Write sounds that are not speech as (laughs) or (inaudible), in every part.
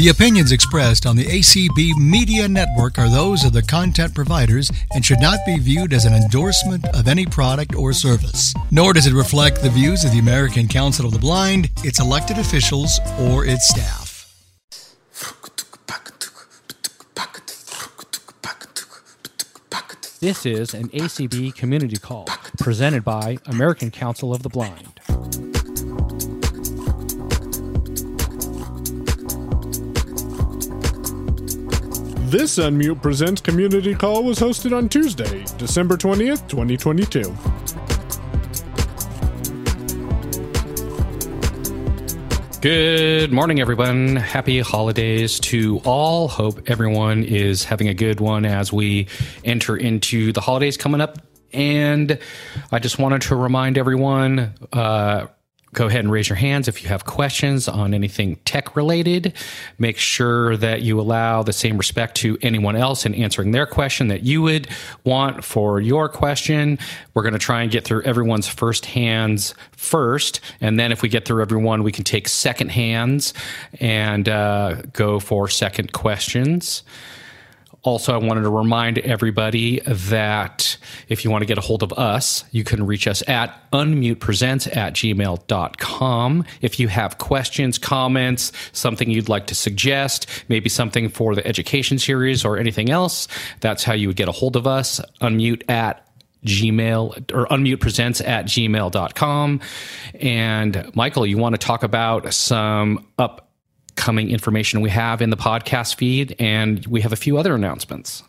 The opinions expressed on the ACB Media Network are those of the content providers and should not be viewed as an endorsement of any product or service. Nor does it reflect the views of the American Council of the Blind, its elected officials, or its staff. This is an ACB community call presented by American Council of the Blind. This Unmute Presents community call was hosted on Tuesday, December 20th, 2022. Good morning, everyone. Happy holidays to all. Hope everyone is having a good one as we enter into the holidays coming up. And I just wanted to remind everyone uh, go ahead and raise your hands if you have questions on anything tech related. Make sure that you allow the same respect to anyone else in answering their question that you would want for your question. We're going to try and get through everyone's first hands first. And then if we get through everyone, we can take second hands and uh, go for second questions. Also, I wanted to remind everybody that if you want to get a hold of us, you can reach us at unmutepresents at gmail.com. If you have questions, comments, something you'd like to suggest, maybe something for the education series or anything else, that's how you would get a hold of us. Unmute at gmail or unmute presents at gmail.com and michael you want to talk about some up upcoming information we have in the podcast feed, and we have a few other announcements.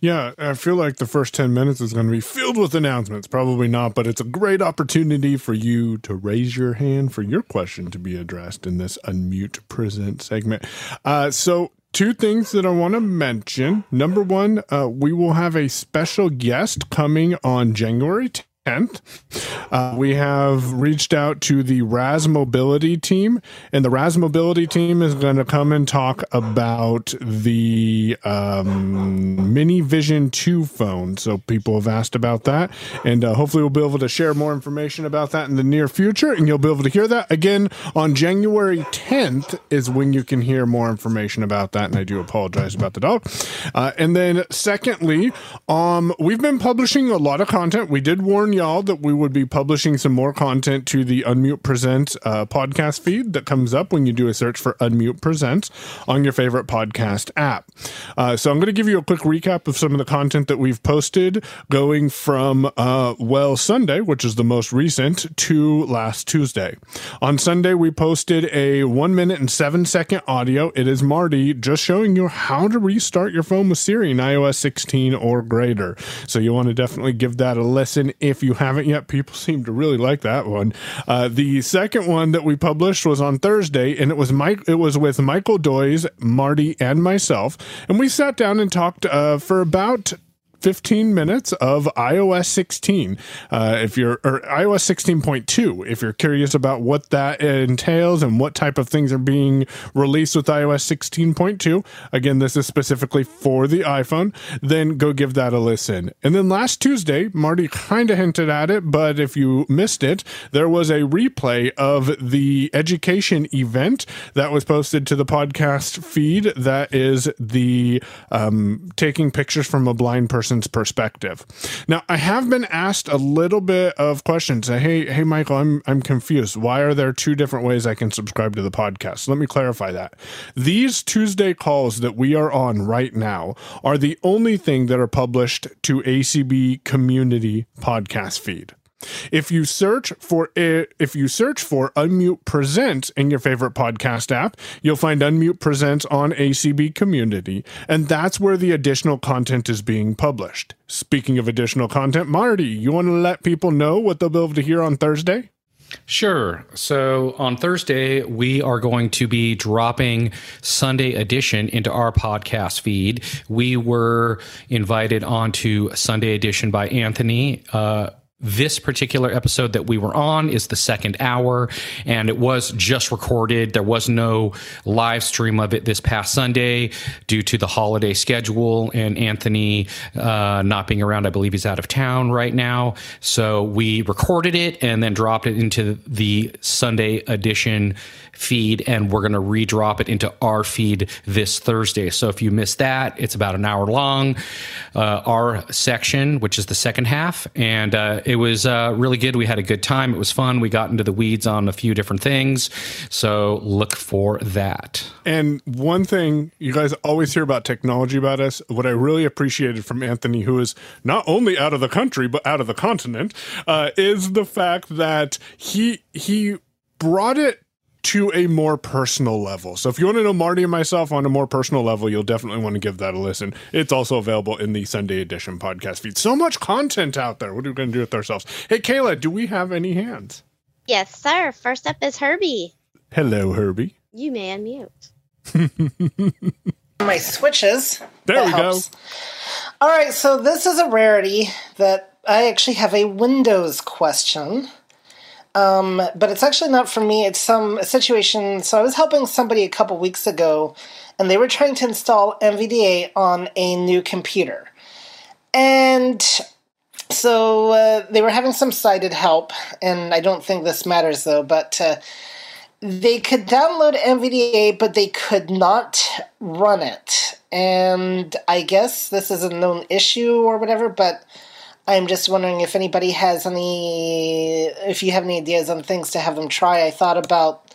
Yeah, I feel like the first 10 minutes is going to be filled with announcements. Probably not, but it's a great opportunity for you to raise your hand for your question to be addressed in this Unmute Present segment. Uh, so, two things that I want to mention. Number one, uh, we will have a special guest coming on January 10th. Uh, we have reached out to the RAZ Mobility team, and the RAZ Mobility team is going to come and talk about the um, Mini Vision 2 phone. So people have asked about that, and uh, hopefully we'll be able to share more information about that in the near future, and you'll be able to hear that again on January 10th is when you can hear more information about that. And I do apologize about the dog. Uh, and then secondly, um, we've been publishing a lot of content. We did warn y'all that we would be publishing some more content to the Unmute Present uh, podcast feed that comes up when you do a search for Unmute Present on your favorite podcast app. Uh, so I'm going to give you a quick recap of some of the content that we've posted going from uh, Well Sunday, which is the most recent, to last Tuesday. On Sunday, we posted a one minute and seven second audio. It is Marty just showing you how to restart your phone with Siri in iOS 16 or greater. So you want to definitely give that a listen if you you haven't yet, people (laughs) seem to really like that one. Uh, the second one that we published was on Thursday, and it was Mike. It was with Michael Doys, Marty, and myself, and we sat down and talked uh, for about 15 minutes of iOS 16. Uh, if you're, or iOS 16.2, if you're curious about what that entails and what type of things are being released with iOS 16.2, again, this is specifically for the iPhone, then go give that a listen. And then last Tuesday, Marty kind of hinted at it, but if you missed it, there was a replay of the education event that was posted to the podcast feed. That is the um, taking pictures from a blind person person's perspective. Now, I have been asked a little bit of questions. Hey, hey, Michael, I'm I'm confused. Why are there two different ways I can subscribe to the podcast? Let me clarify that. These Tuesday calls that we are on right now are the only thing that are published to ACB community podcast feed. If you search for if you search for Unmute Presents in your favorite podcast app, you'll find Unmute Presents on ACB Community, and that's where the additional content is being published. Speaking of additional content, Marty, you want to let people know what they'll be able to hear on Thursday? Sure. So on Thursday, we are going to be dropping Sunday edition into our podcast feed. We were invited onto Sunday edition by Anthony. Uh, this particular episode that we were on is the second hour, and it was just recorded. There was no live stream of it this past Sunday due to the holiday schedule and Anthony uh, not being around. I believe he's out of town right now. So we recorded it and then dropped it into the Sunday edition feed, and we're going to redrop it into our feed this Thursday. So if you missed that, it's about an hour long. Uh, our section, which is the second half, and uh, it was uh, really good. We had a good time. It was fun. We got into the weeds on a few different things. So look for that. And one thing you guys always hear about technology about us, what I really appreciated from Anthony, who is not only out of the country but out of the continent, uh, is the fact that he he brought it to a more personal level. So if you want to know Marty and myself on a more personal level, you'll definitely want to give that a listen. It's also available in the Sunday edition podcast feed. So much content out there. What are we going to do with ourselves? Hey, Kayla, do we have any hands? Yes, sir. First up is Herbie. Hello, Herbie. You may unmute. My switches. There That we helps. go. All right, so this is a rarity that I actually have a Windows question. Um, but it's actually not for me. It's some situation. So I was helping somebody a couple weeks ago, and they were trying to install NVDA on a new computer. And so uh, they were having some sighted help, and I don't think this matters though, but uh, they could download NVDA, but they could not run it. And I guess this is a known issue or whatever, but I'm just wondering if anybody has any, if you have any ideas on things to have them try. I thought about,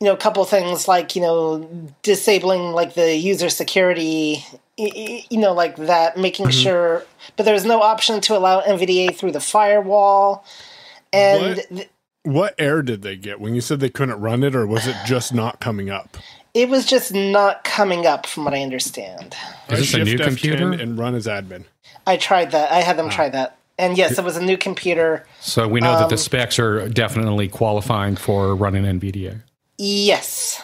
you know, a couple things like, you know, disabling like the user security, you know, like that, making mm-hmm. sure, but there's no option to allow NVDA through the firewall. And What? th- What error did they get when you said they couldn't run it, or was it just not coming up? It was just not coming up, from what I understand. Is this a new F10 computer? and run as admin? I tried that. I had Ah. them try that, and yes, it was a new computer. So we know that the Um, specs are definitely qualifying for running NVDA. Yes,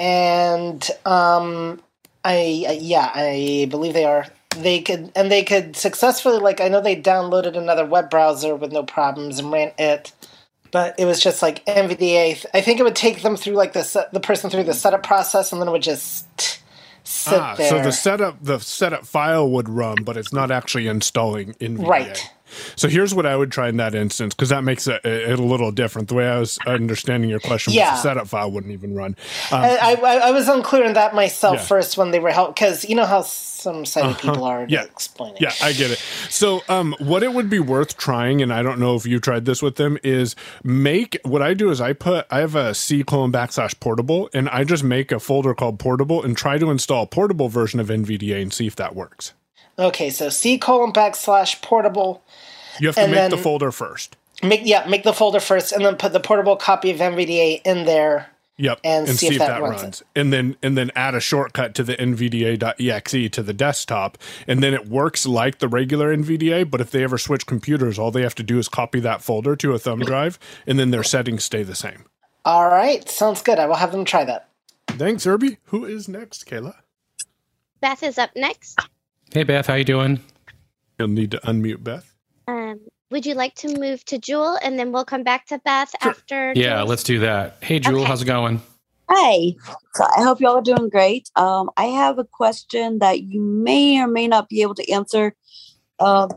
and um, I I- yeah, I believe they are. They could and they could successfully like I know they downloaded another web browser with no problems and ran it. But it was just like NVDA. I think it would take them through like the set, the person through the setup process, and then it would just sit Ah, there. so the setup the setup file would run, but it's not actually installing NVDA. Right. So here's what I would try in that instance because that makes it, it a little different. The way I was understanding your question Yeah. was the setup file wouldn't even run. Um, I, I, I was unclear in that myself Yeah. first when they were help because you know how some sighted people are Uh-huh. Yeah. explaining. Yeah, I get it. So, um, what it would be worth trying, and I don't know if you tried this with them, is make what I do is I put I have a C colon backslash portable, and I just make a folder called portable and try to install a portable version of NVDA and see if that works. Okay, so C colon backslash portable. You have to And make the folder first. Make yeah, make the folder first, and then put the portable copy of NVDA in there. Yep, And see if that runs it. and then and then add a shortcut to the NVDA.exe to the desktop, and then it works like the regular NVDA. But if they ever switch computers, all they have to do is copy that folder to a thumb drive, and then their settings stay the same. All right, sounds good. I will have them try that. Thanks, Irby. Who is next, Kayla? Beth is up next. Hey Beth, how you doing? You'll need to unmute Beth. Um, would you like to move to Jewel and then we'll come back to Beth after? Yeah, Jewel's- let's do that. Hey Jewel, Okay. how's it going? Hi. So I hope y'all are doing great. Um, I have a question that you may or may not be able to answer. Um,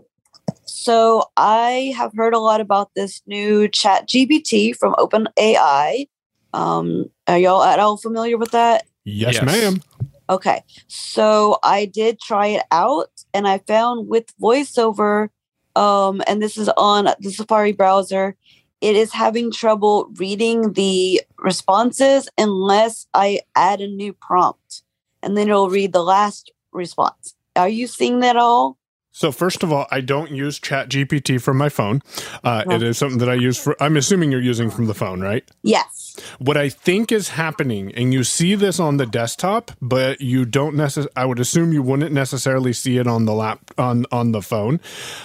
so I have heard a lot about this new Chat GPT from OpenAI. Um, are y'all at all familiar with that? Yes, Yes. ma'am. Okay. So I did try it out and I found with voiceover, um, and this is on the Safari browser, it is having trouble reading the responses unless I add a new prompt. And then it'll read the last response. Are you seeing that all? So first of all, I don't use Chat GPT from my phone. Uh. It is something that I use for. I'm assuming you're using from the phone, right? Yes. What I think is happening, and you see this on the desktop, but you don't necessarily. I would assume you wouldn't necessarily see it on the lap on on the phone.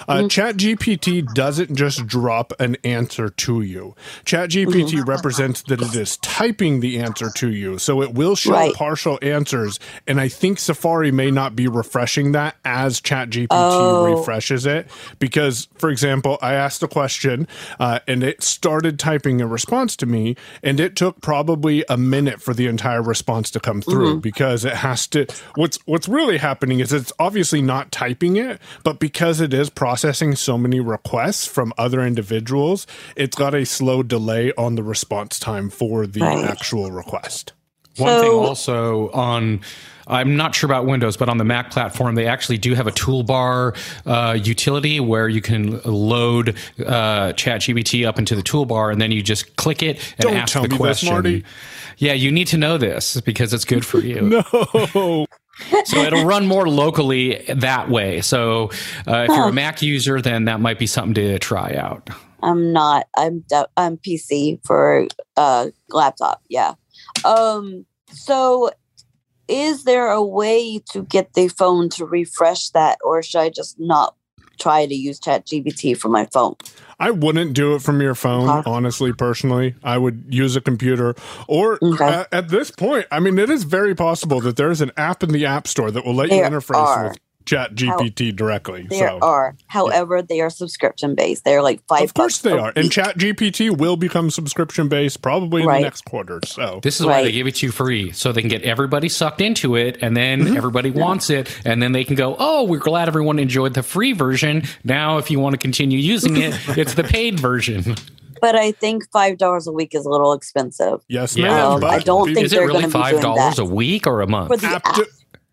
Uh, Mm-hmm. Chat GPT doesn't just drop an answer to you. Chat GPT Mm-hmm. represents that it is typing the answer to you, so it will show Right. partial answers. And I think Safari may not be refreshing that as Chat GPT Oh. refreshes it because, for example, I asked a question uh, and it started typing a response to me, and it took probably a minute for the entire response to come through mm-hmm. because it has to. What's what's really happening is it's obviously not typing it, but because it is processing so many requests from other individuals, it's got a slow delay on the response time for the Right. actual request. One thing also on, I'm not sure about Windows, but on the Mac platform, they actually do have a toolbar uh, utility where you can load uh, ChatGPT up into the toolbar, and then you just click it and Don't ask tell the me this, question. Marty. Yeah, you need to know this because it's good for you. No. (laughs) So it'll run more locally that way. So uh, if you're a Mac user, then that might be something to try out. I'm not. I'm I'm PC for uh laptop. Yeah. Um. So, is there a way to get the phone to refresh that, or should I just not try to use chat ChatGPT for my phone? I wouldn't do it from your phone, Huh? honestly, personally. I would use a computer. Or Okay. uh, at this point, I mean, it is very possible that there's an app in the App Store that will let you interface are. with Chat GPT directly. There so, are, however, they are subscription based. They're like five. of course, they a are. And. Chat GPT will become subscription based probably in Right. the next quarter. So, This is why they give it to you free, so they can get everybody sucked into it, and then Mm-hmm. everybody wants it, and then they can go, "Oh, we're glad everyone enjoyed the free version. Now, if you want to continue using it, (laughs) it's the paid version." but I think five dollars a week is a little expensive. yes, Yeah. ma'am. Um, but I don't think Is they're really gonna be five dollars a week or a month? For the app, app.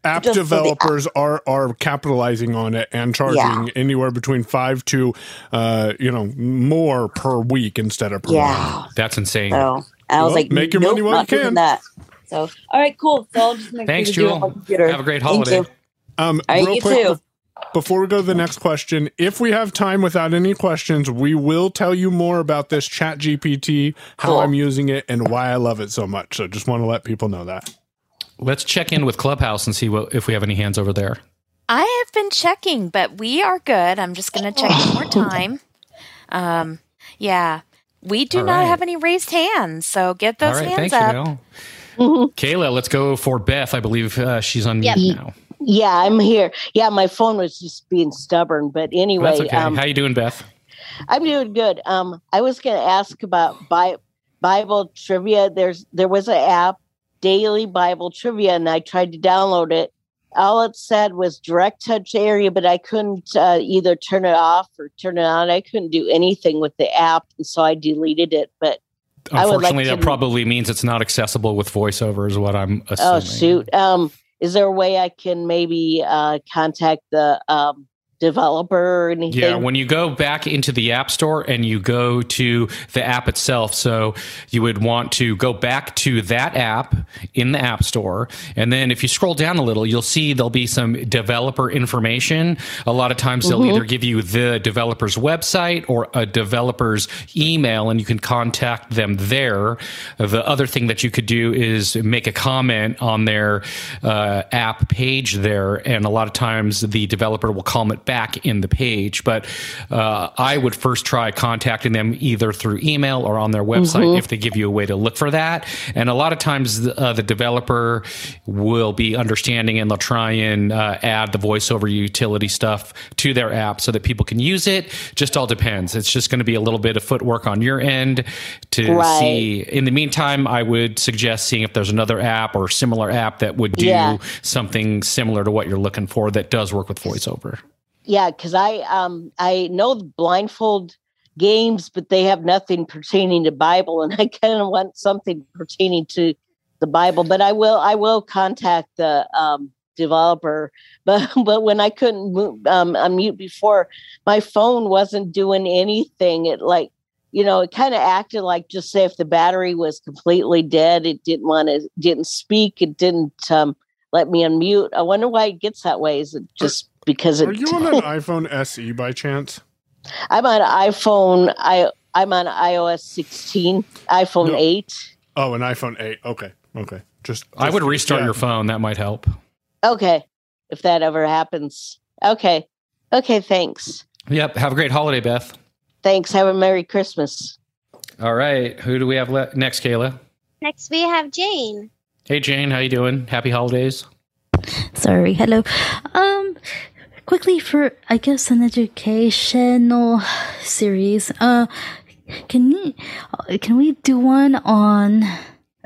De- app Just for the app. developers are are capitalizing on it and charging Yeah. anywhere between five to uh you know more per week instead of per month. Yeah. That's insane. So I was Well, like, make your nope, money while not you can. That. So all right, cool. So I'll just make Thanks, sure to do it on Jewel. Have a great holiday. you. Um, All right, real you quick, too. before we go to the next question, if we have time without any questions, we will tell you more about this Chat GPT, how Cool. I'm using it, and why I love it so much. So just want to let people know that. Let's check in with Clubhouse and see what, if we have any hands over there. I have been checking, but we are good. I'm just going to check one more (laughs) time. Um, yeah, we do All not right. have any raised hands, so get those All right, hands thanks, up. Janelle. Kayla, let's go for Beth. I believe uh, she's on Yep. mute now. Yeah, I'm here. Yeah, my phone was just being stubborn, but anyway, That's okay. um, How you doing, Beth? I'm doing good. Um, I was going to ask about Bi- Bible trivia. There's there was an app, Daily Bible Trivia, and I tried to download it. All it said was direct touch area, but I couldn't uh, either turn it off or turn it on. I couldn't do anything with the app, and so I deleted it. But would like Unfortunately, that probably means it's not accessible with voiceover, is what I'm assuming. oh shoot, um, is there a way I can maybe uh, contact the um, developer or anything? Yeah, when you go back into the App Store and you go to the app itself, so you would want to go back to that app in the App Store. And then if you scroll down a little, you'll see there'll be some developer information. A lot of times they'll either give you the developer's website or a developer's email, and you can contact them there. The other thing that you could do is make a comment on their uh, app page there, and a lot of times the developer will comment back in the page. But uh, I would first try contacting them either through email or on their website if they give you a way to look for that. And a lot of times uh, the developer will be understanding and they'll try and uh, add the voiceover utility stuff to their app so that people can use it. Just all depends. It's just going to be a little bit of footwork on your end to Right. see. In the meantime, I would suggest seeing if there's another app or similar app that would do Yeah. something similar to what you're looking for that does work with voiceover. Yeah, because I um I know the blindfold games, but they have nothing pertaining to Bible, and (laughs) I kind of want something pertaining to the Bible. But I will I will contact the um, developer. (laughs) But but when I couldn't move, um, unmute before, my phone wasn't doing anything. It like you know it kind of acted like just say if the battery was completely dead, it didn't want to didn't speak. It didn't um, let me unmute. I wonder why it gets that way. Is it just because it Are you on an iPhone SE by chance? I'm on iPhone. I I'm on iOS 16, iPhone No. 8. Oh, an iPhone 8. Okay. Okay. Just, I would restart yeah. your phone. That might help. Okay. If that ever happens. Okay. Okay. Thanks. Yep. Have a great holiday, Beth. Thanks. Have a Merry Christmas. All right. Who do we have le- next, Kayla? Next, we have Jane. Hey, Jane. How you doing? Happy holidays. Sorry, hello. Um, quickly for I guess an educational series. Uh, can we uh, can we do one on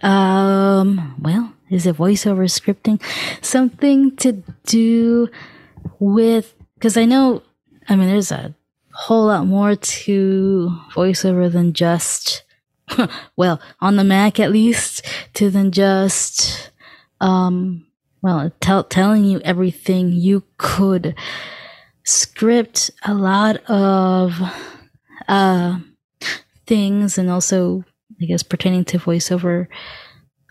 um? Well, is it voiceover scripting? Something to do with because I know. I mean, there's a whole lot more to voiceover than just (laughs) well on the Mac at least to than just um well tell, telling you everything you could. Script a lot of uh things and also i guess pertaining to voiceover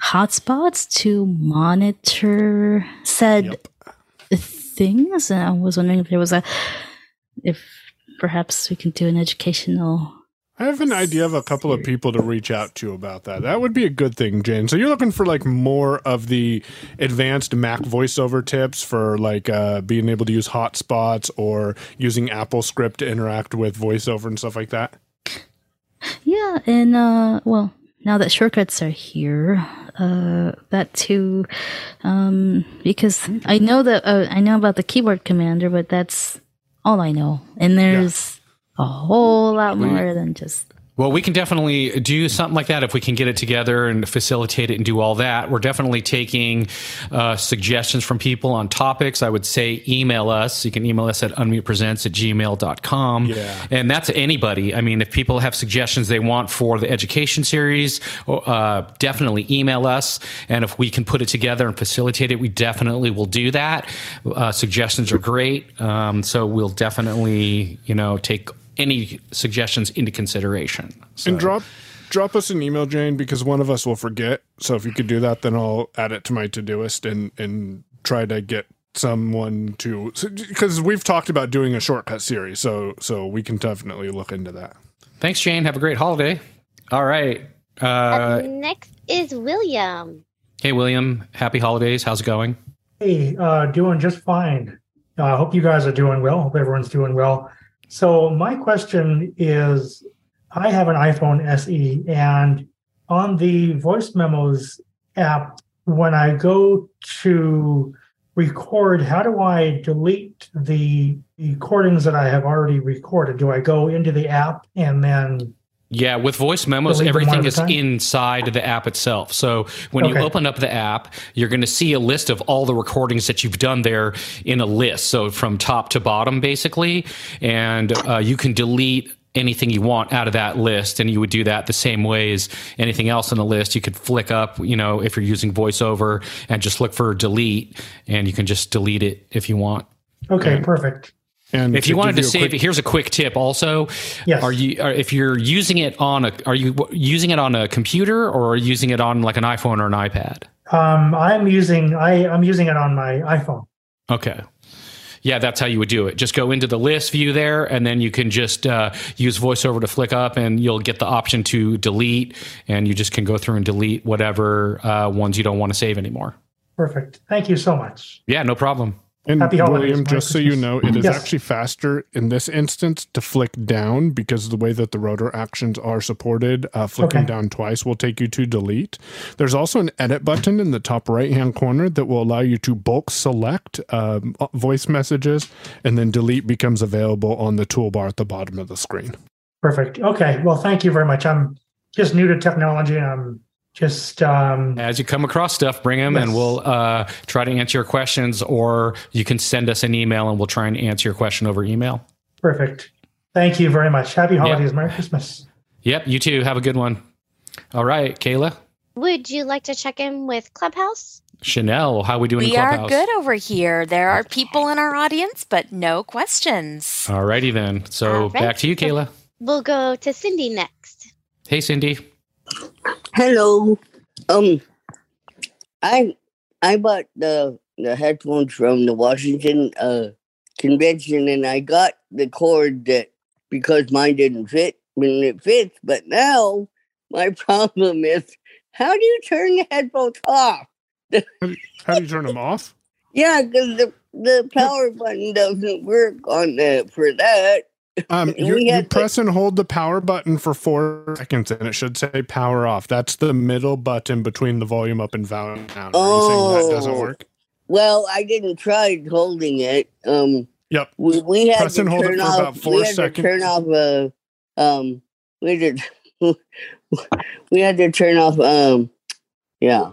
hotspots to monitor said things. And i was wondering if there was a if perhaps we can do an educational I have an idea of a couple of people to reach out to about that. That would be a good thing, Jane. So you're looking for like more of the advanced Mac voiceover tips for like uh, being able to use hotspots or using Apple Script to interact with voiceover and stuff like that. Yeah, and uh well, now that shortcuts are here, uh that too um because I know that uh, I know about the keyboard commander, but that's all I know. And there's a whole lot more than just Well, we can definitely do something like that if we can get it together and facilitate it and do all that. We're definitely taking uh, suggestions from people on topics. I would say email us. You can email us at unmutepresents at gmail.com. Yeah. And that's anybody. I mean, if people have suggestions they want for the education series, uh, definitely email us. And if we can put it together and facilitate it, we definitely will do that. Uh, suggestions are great. Um, so we'll definitely, you know, take any suggestions into consideration. So. And drop drop us an email, Jane, because one of us will forget. So if you could do that, then I'll add it to my Todoist and and try to get someone to because we've talked about doing a shortcut series. So so we can definitely look into that. Thanks, Jane. Have a great holiday. All right. Uh, Up next is William. hey, William. Happy holidays. How's it going? Hey, uh, doing just fine. I uh, hope you guys are doing well. Hope everyone's doing well. So my question is, I have an iPhone SE, and on the voice memos app, when I go to record, how do I delete the recordings that I have already recorded? Do I go into the app and then Yeah, with voice memos, Delete everything is inside the app itself. So when you open up the app, you're going to see a list of all the recordings that you've done there in a list. So from top to bottom, basically. And uh, you can delete anything you want out of that list. And you would do that the same way as anything else on the list. You could flick up, you know, if you're using voiceover and just look for delete, and you can just delete it if you want. okay, perfect. And If you wanted to give you a save quick- it, here's a quick tip. Also, Yes. are you are, if you're using it on a are you using it on a computer or are you using it on like an iPhone or an iPad? Um, I'm using I I'm using it on my iPhone. Okay. Yeah, that's how you would do it. Just go into the list view there, and then you can just uh, use VoiceOver to flick up, and you'll get the option to delete, and you just can go through and delete whatever uh, ones you don't want to save anymore. Perfect. Thank you so much. Yeah, no problem. And Happy holidays, William, just so you know, it is Yes. actually faster in this instance to flick down because of the way that the rotor actions are supported. Uh, flicking Okay. down twice will take you to delete. There's also an edit button in the top right hand corner that will allow you to bulk select um, voice messages, and then delete becomes available on the toolbar at the bottom of the screen. Perfect. Okay. Well, thank you very much. I'm just new to technology. And I'm just um, As you come across stuff, bring them, and we'll uh, try to answer your questions, or you can send us an email, and we'll try and answer your question over email. perfect. Thank you very much. Happy holidays. Merry Christmas. Yep, you too. Have a good one. All right, Kayla, Would you like to check in with Clubhouse? Chanel, how are we doing We in are good over here. There are people in our audience, but no questions. All righty then. So All right. back to you, Kayla. We'll go to Cindy next. Hey, Cindy. Hello. Um, I I bought the the headphones from the Washington uh convention, and I got the cord that because mine didn't fit when it fits. But now my (laughs) problem is how do you turn the headphones off? How do you turn them off? (laughs) Yeah, because the the power button doesn't work on the for that. Um, (laughs) you, you had to- press and hold the power button for four seconds, and it should say power off. That's the middle button between the volume up and volume down. Are you saying that doesn't Oh. work? Well, I didn't try holding it. Um, Yep. we, we had Press to and hold it turn for off. about four we had seconds. to turn off. Uh, um, we had to. (laughs) we had to turn off. Um, yeah,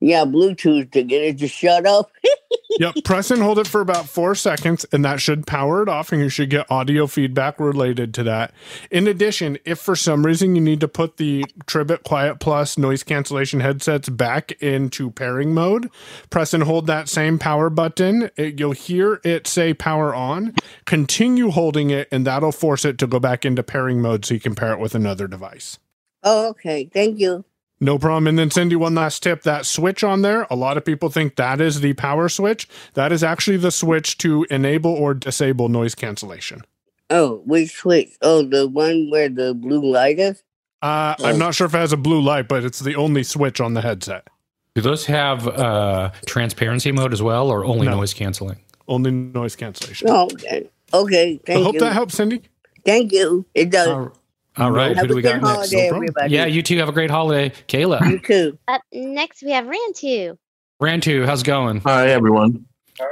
yeah, Bluetooth to get it to shut up. (laughs) yep. Press and hold it for about four seconds, and that should power it off, and you should get audio feedback related to that. In addition, if for some reason you need to put the Tribit Quiet Plus noise cancellation headsets back into pairing mode, press and hold that same power button. It, you'll hear it say power on. Continue holding it, and that'll force it to go back into pairing mode so you can pair it with another device. Oh, okay. Thank you. No problem. And then Cindy, one last tip. That switch on there, a lot of people think that is the power switch. That is actually the switch to enable or disable noise cancellation. Oh, which switch? Oh, the one where the blue light is. Uh, I'm not sure if it has a blue light, but it's the only switch on the headset. Do those have uh, transparency mode as well, or only No. noise canceling? Only noise cancellation. Oh, okay. Okay. I hope you. that helps, Cindy. Thank you. It does. All- All right, Have who do we got next? holiday, everybody. Yeah, you two have a great holiday. Kayla, You too. Up next, we have Rantu. Rantu, how's it going? Hi, everyone.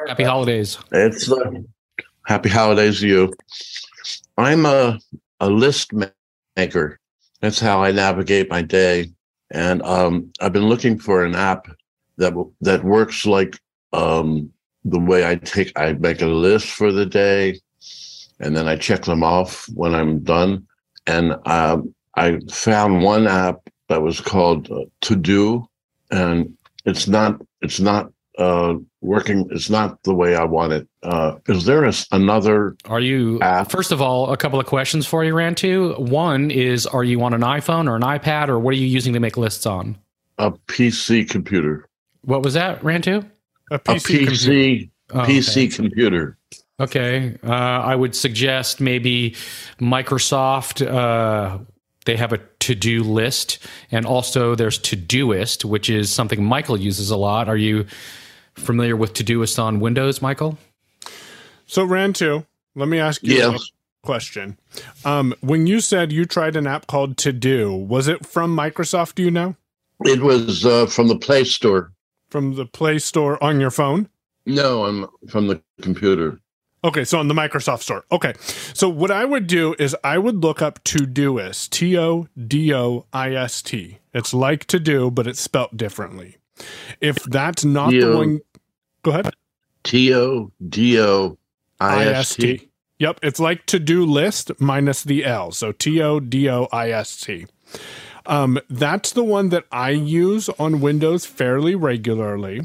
Happy holidays. It's uh, happy holidays to you. I'm a, a list maker. That's how I navigate my day. And um, I've been looking for an app that that works like um, the way I take I make a list for the day, and then I check them off when I'm done. And um, I found one app that was called uh, To Do, and it's not it's not uh, working. It's not the way I want it. Uh, is there a s another? Are you first of all a couple of questions for you, Rantu? One is, are you on an iPhone or an iPad, or what are you using to make lists on? A PC computer. What was that, Rantu? A A PC Oh, PC okay. computer. Okay, uh, I would suggest maybe Microsoft. Uh, they have a to-do list, and also there's Todoist, which is something Michael uses a lot. Are you familiar with Todoist on Windows, Michael? So, Rantu, let me ask you a question. Um, when you said you tried an app called To Do, was it from Microsoft? Do you know? It was uh, from the Play Store. From the Play Store on your phone? No, I'm from the computer. Okay, so on the Microsoft Store. Okay, so what I would do is I would look up Todoist, T O D O I S T. It's like to do, but it's spelt differently. If that's not the one, go ahead. T O D O I S T. Yep, it's like to do list minus the L. So T O D O I S T. Um, that's the one that I use on Windows fairly regularly.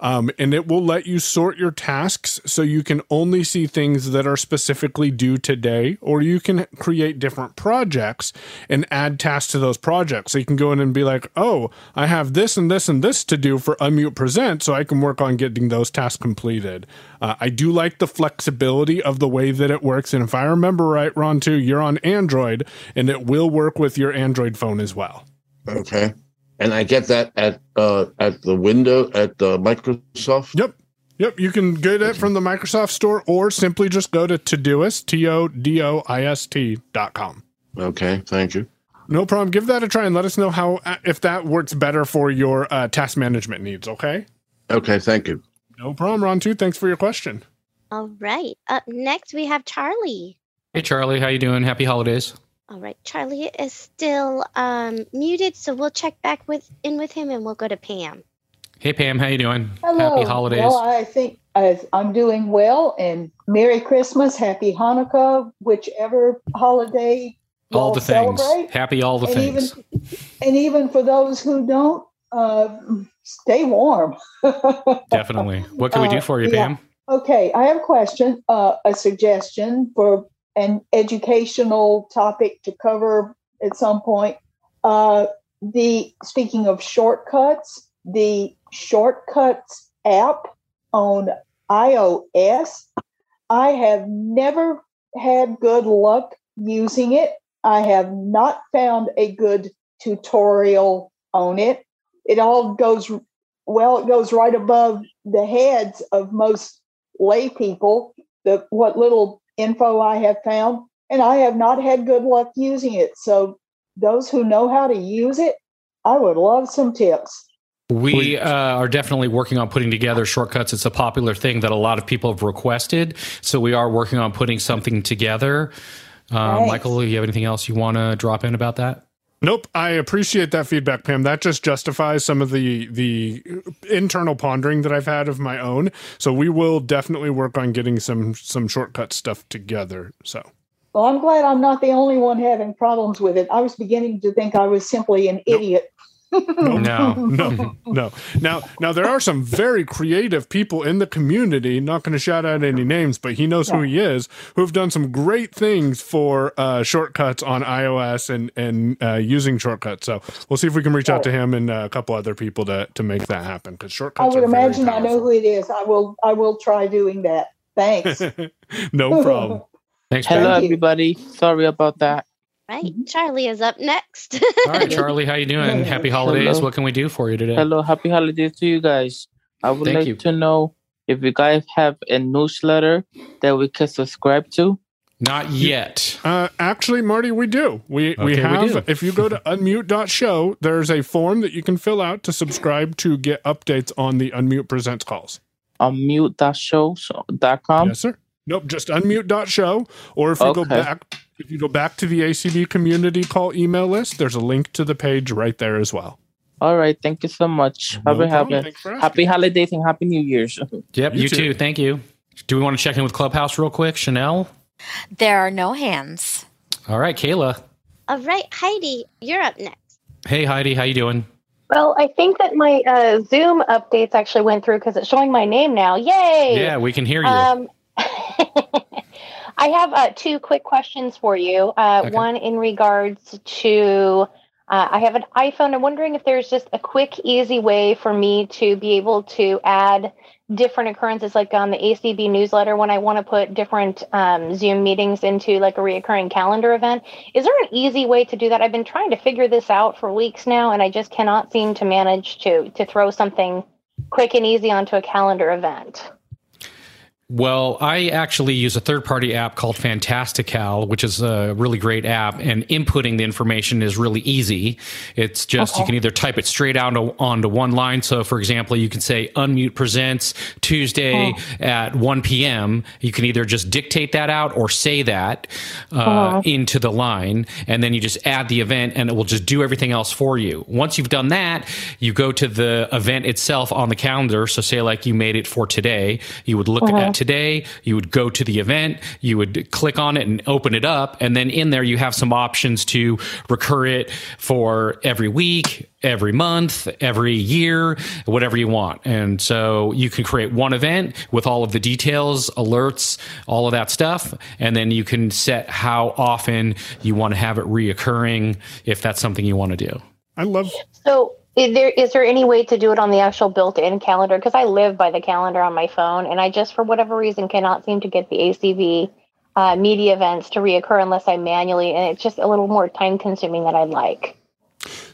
Um, and it will let you sort your tasks so you can only see things that are specifically due today, or you can create different projects and add tasks to those projects. So you can go in and be like, oh, I have this and this and this to do for Unmute Present, so I can work on getting those tasks completed. Uh, I do like the flexibility of the way that it works. And if I remember right, Rantu, you're on Android, and it will work with your Android phone as well. Okay. And I get that at uh, at the window at the Microsoft. Yep. Yep, you can get it from the Microsoft Store or simply just go to Todoist, T O D O I S T dot com. Okay, thank you. No problem. Give that a try and let us know how uh, if that works better for your uh, task management needs. Okay. Okay, thank you. No problem, Ron. Too. Thanks for your question. All right. Up next, we have Charlie. Hey, Charlie, how you doing? Happy holidays. All right. Charlie is still um, muted, so we'll check back with in with him, and we'll go to Pam. Hey, Pam, how you doing? Hello. Happy holidays. Well, I think uh, I'm doing well, and Merry Christmas, Happy Hanukkah, whichever holiday all y'all the things. celebrate. Happy all the and things. Even, and even for those who don't, uh, stay warm. (laughs) Definitely. What can we do Uh, for you, yeah. Pam? Okay, I have a question, uh, a suggestion for an educational topic to cover at some point. Uh, the speaking of shortcuts, the shortcuts app on iOS, I have never had good luck using it. I have not found a good tutorial on it. It all goes well. It goes right above the heads of most lay people. The what little info I have found, and I have not had good luck using it. So those who know how to use it, I would love some tips. We uh, are definitely working on putting together shortcuts. It's a popular thing that a lot of people have requested. So we are working on putting something together. Uh, Thanks. Michael, you have anything else you want to drop in about that? Nope, I appreciate that feedback, Pam. That just justifies some of the the internal pondering that I've had of my own. So we will definitely work on getting some some shortcut stuff together. So Well, I'm glad I'm not the only one having problems with it. I was beginning to think I was simply an idiot. No, no, (laughs) no. Now, now there are some very creative people in the community. Not going to shout out any names, but he knows who he is. Who have done some great things for uh, shortcuts on iOS and and uh, using shortcuts. So we'll see if we can reach out to him and uh, a couple other people to to make that happen. Because shortcuts. I would are very imagine I know who it is. I will I will try doing that. Thanks. (laughs) no problem. (laughs) Thanks, Hello, Ben. everybody. Sorry about that. Right. Charlie is up next. All right, (laughs) Charlie, how you doing? Happy holidays. Hello. What can we do for you today? Hello, happy holidays to you guys. I would Thank like you. to know if you guys have a newsletter that we can subscribe to. Not yet. Uh, actually, Marty, we do. We Okay, we we have. do. if you go to (laughs) unmute.show, there's a form that you can fill out to subscribe to get updates on the Unmute Presents calls. Unmute.show.com. Yes, sir. Nope, just unmute.show. Or if you go back if you go back to the ACB community call email list, there's a link to the page right there as well. All right. Thank you so much. No Happy, problem. happy, Thanks for asking. happy holidays and happy New Year's. (laughs) Yep, You you, too. too. Thank you. Do we want to check in with Clubhouse real quick, Chanel? There are no hands. All right, Kayla. All right, Heidi, you're up next. Hey, Heidi, how you doing? Well, I think that my uh, Zoom updates actually went through because it's showing my name now. Yay! Yeah, we can hear you. Um, (laughs) I have uh, two quick questions for you. Uh, Okay. One in regards to uh, I have an iPhone. I'm wondering if there's just a quick, easy way for me to be able to add different occurrences, like on the ACB newsletter, when I want to put different um, Zoom meetings into like a reoccurring calendar event. Is there an easy way to do that? I've been trying to figure this out for weeks now, and I just cannot seem to manage to to throw something quick and easy onto a calendar event. Well, I actually use a third party app called Fantastical, which is a really great app, and inputting the information is really easy. It's just you can either type it straight out onto, onto one line. So, for example, you can say Unmute Presents Tuesday at 1 p.m. You can either just dictate that out or say that uh, Uh-huh. into the line, and then you just add the event, and it will just do everything else for you. Once you've done that, you go to the event itself on the calendar. So, say like you made it for today, you would look Uh-huh. at today, you would go to the event, you would click on it and open it up, and then in there you have some options to recur it for every week, every month, every year, whatever you want. And so you can create one event with all of the details, alerts, all of that stuff, and then you can set how often you want to have it reoccurring if that's something you want to do. I love So, is there is there any way to do it on the actual built-in calendar? Because I live by the calendar on my phone, and I just, for whatever reason, cannot seem to get the ACB uh, media events to reoccur unless I manually, and it's just a little more time-consuming than I'd like.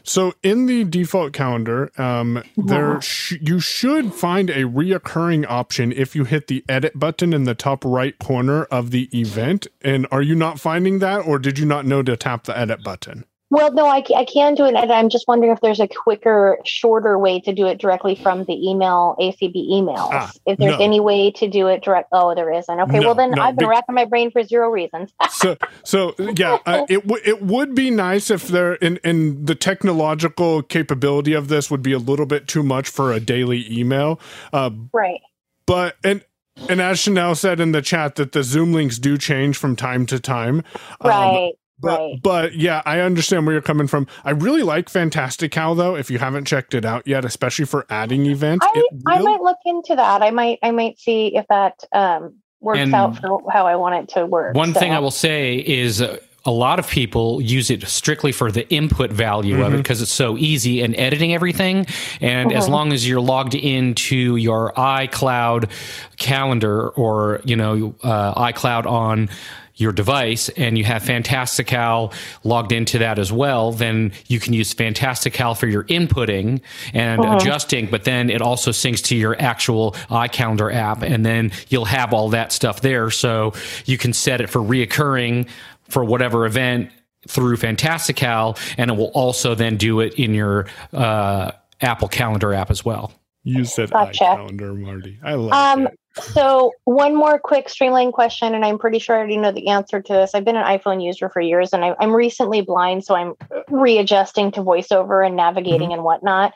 So in the default calendar, um, there sh- you should find a reoccurring option if you hit the edit button in the top right corner of the event. And are you not finding that, or did you not know to tap the edit button? Well, no, I, I can do it, and I'm just wondering if there's a quicker, shorter way to do it directly from the email ACB emails. Ah, if there's no. any way to do it direct, oh, there isn't. Okay, No, well then no, I've been be- racking my brain for zero reasons. (laughs) So, so yeah, uh, (laughs) it w- it would be nice if there in in the technological capability of this would be a little bit too much for a daily email. Uh, right. but and and as Chanel said in the chat that the Zoom links do change from time to time. Um, Right. But, right. but yeah, I understand where you're coming from. I really like Fantastical though. If you haven't checked it out yet, especially for adding events, I, it I might look into that. I might I might see if that um, works And out for how I want it to work. One So- thing I will say is uh, a lot of people use it strictly for the input value of it because it's so easy and editing everything. And as Mhm. long as you're logged into your iCloud calendar or, you know, uh, iCloud on your device and you have Fantastical logged into that as well, then you can use Fantastical for your inputting and Mhm. adjusting, but then it also syncs to your actual iCalendar app and then you'll have all that stuff there. So you can set it for reoccurring for whatever event through Fantastical and it will also then do it in your uh, Apple Calendar app as well. You said Gotcha. iCalendar, Marty. I love Um, it. So one more quick streamline question, and I'm pretty sure I already know the answer to this. I've been an iPhone user for years, and I, I'm recently blind, so I'm readjusting to VoiceOver and navigating and whatnot.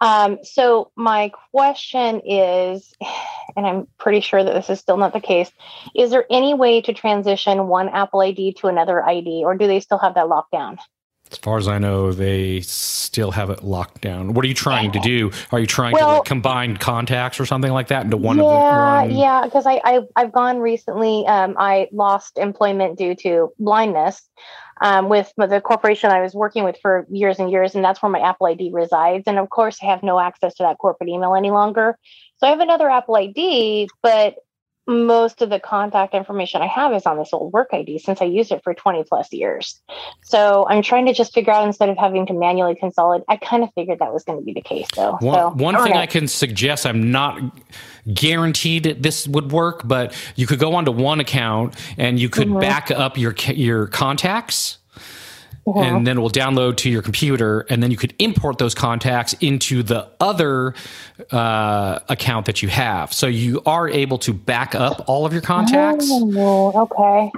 Um, so my question is, and I'm pretty sure that this is still not the case, is there any way to transition one Apple ID to another ID, or do they still have that locked down? As far as I know, they still have it locked down. What are you trying to do? Are you trying to like, combine contacts or something like that into one of the yeah, one? yeah, because I, I I've gone recently. Um, I lost employment due to blindness um, with the corporation I was working with for years and years, and that's where my Apple ID resides. And of course, I have no access to that corporate email any longer. So I have another Apple ID, but most of the contact information I have is on this old work ID since I used it for 20 plus years. So I'm trying to just figure out instead of having to manually consolidate, I kind of figured that was going to be the case though. One, so, one don't thing know. I can suggest, I'm not guaranteed this would work, but you could go onto one account and you could Mhm. back up your your contacts. And then it will download to your computer, and then you could import those contacts into the other uh, account that you have. So you are able to back up all of your contacts. Oh, okay.